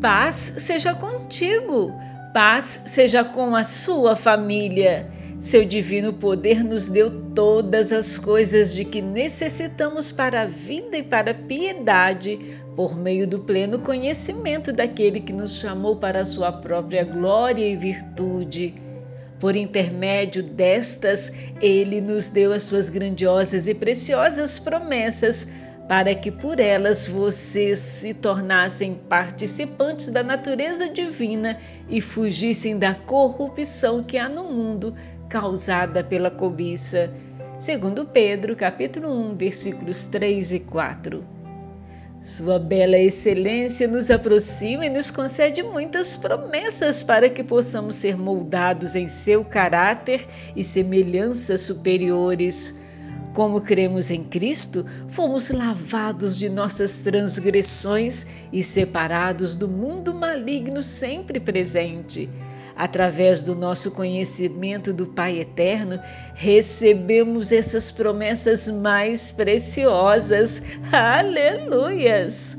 Paz seja contigo, paz seja com a sua família. Seu divino poder nos deu todas as coisas de que necessitamos para a vida e para a piedade, por meio do pleno conhecimento daquele que nos chamou para a sua própria glória e virtude. Por intermédio destas, ele nos deu as suas grandiosas e preciosas promessas para que por elas vocês se tornassem participantes da natureza divina e fugissem da corrupção que há no mundo causada pela cobiça. Segundo Pedro, capítulo 1, versículos 3 e 4. Sua bela excelência nos aproxima e nos concede muitas promessas para que possamos ser moldados em seu caráter e semelhanças superiores. Como cremos em Cristo, fomos lavados de nossas transgressões e separados do mundo maligno sempre presente. Através do nosso conhecimento do Pai Eterno, recebemos essas promessas mais preciosas. Aleluias!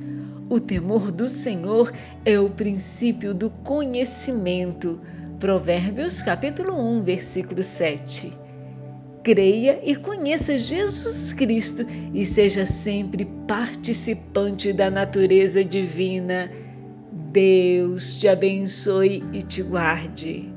O temor do Senhor é o princípio do conhecimento. Provérbios capítulo 1, versículo 7 creia e conheça Jesus Cristo e seja sempre participante da natureza divina. Deus te abençoe e te guarde.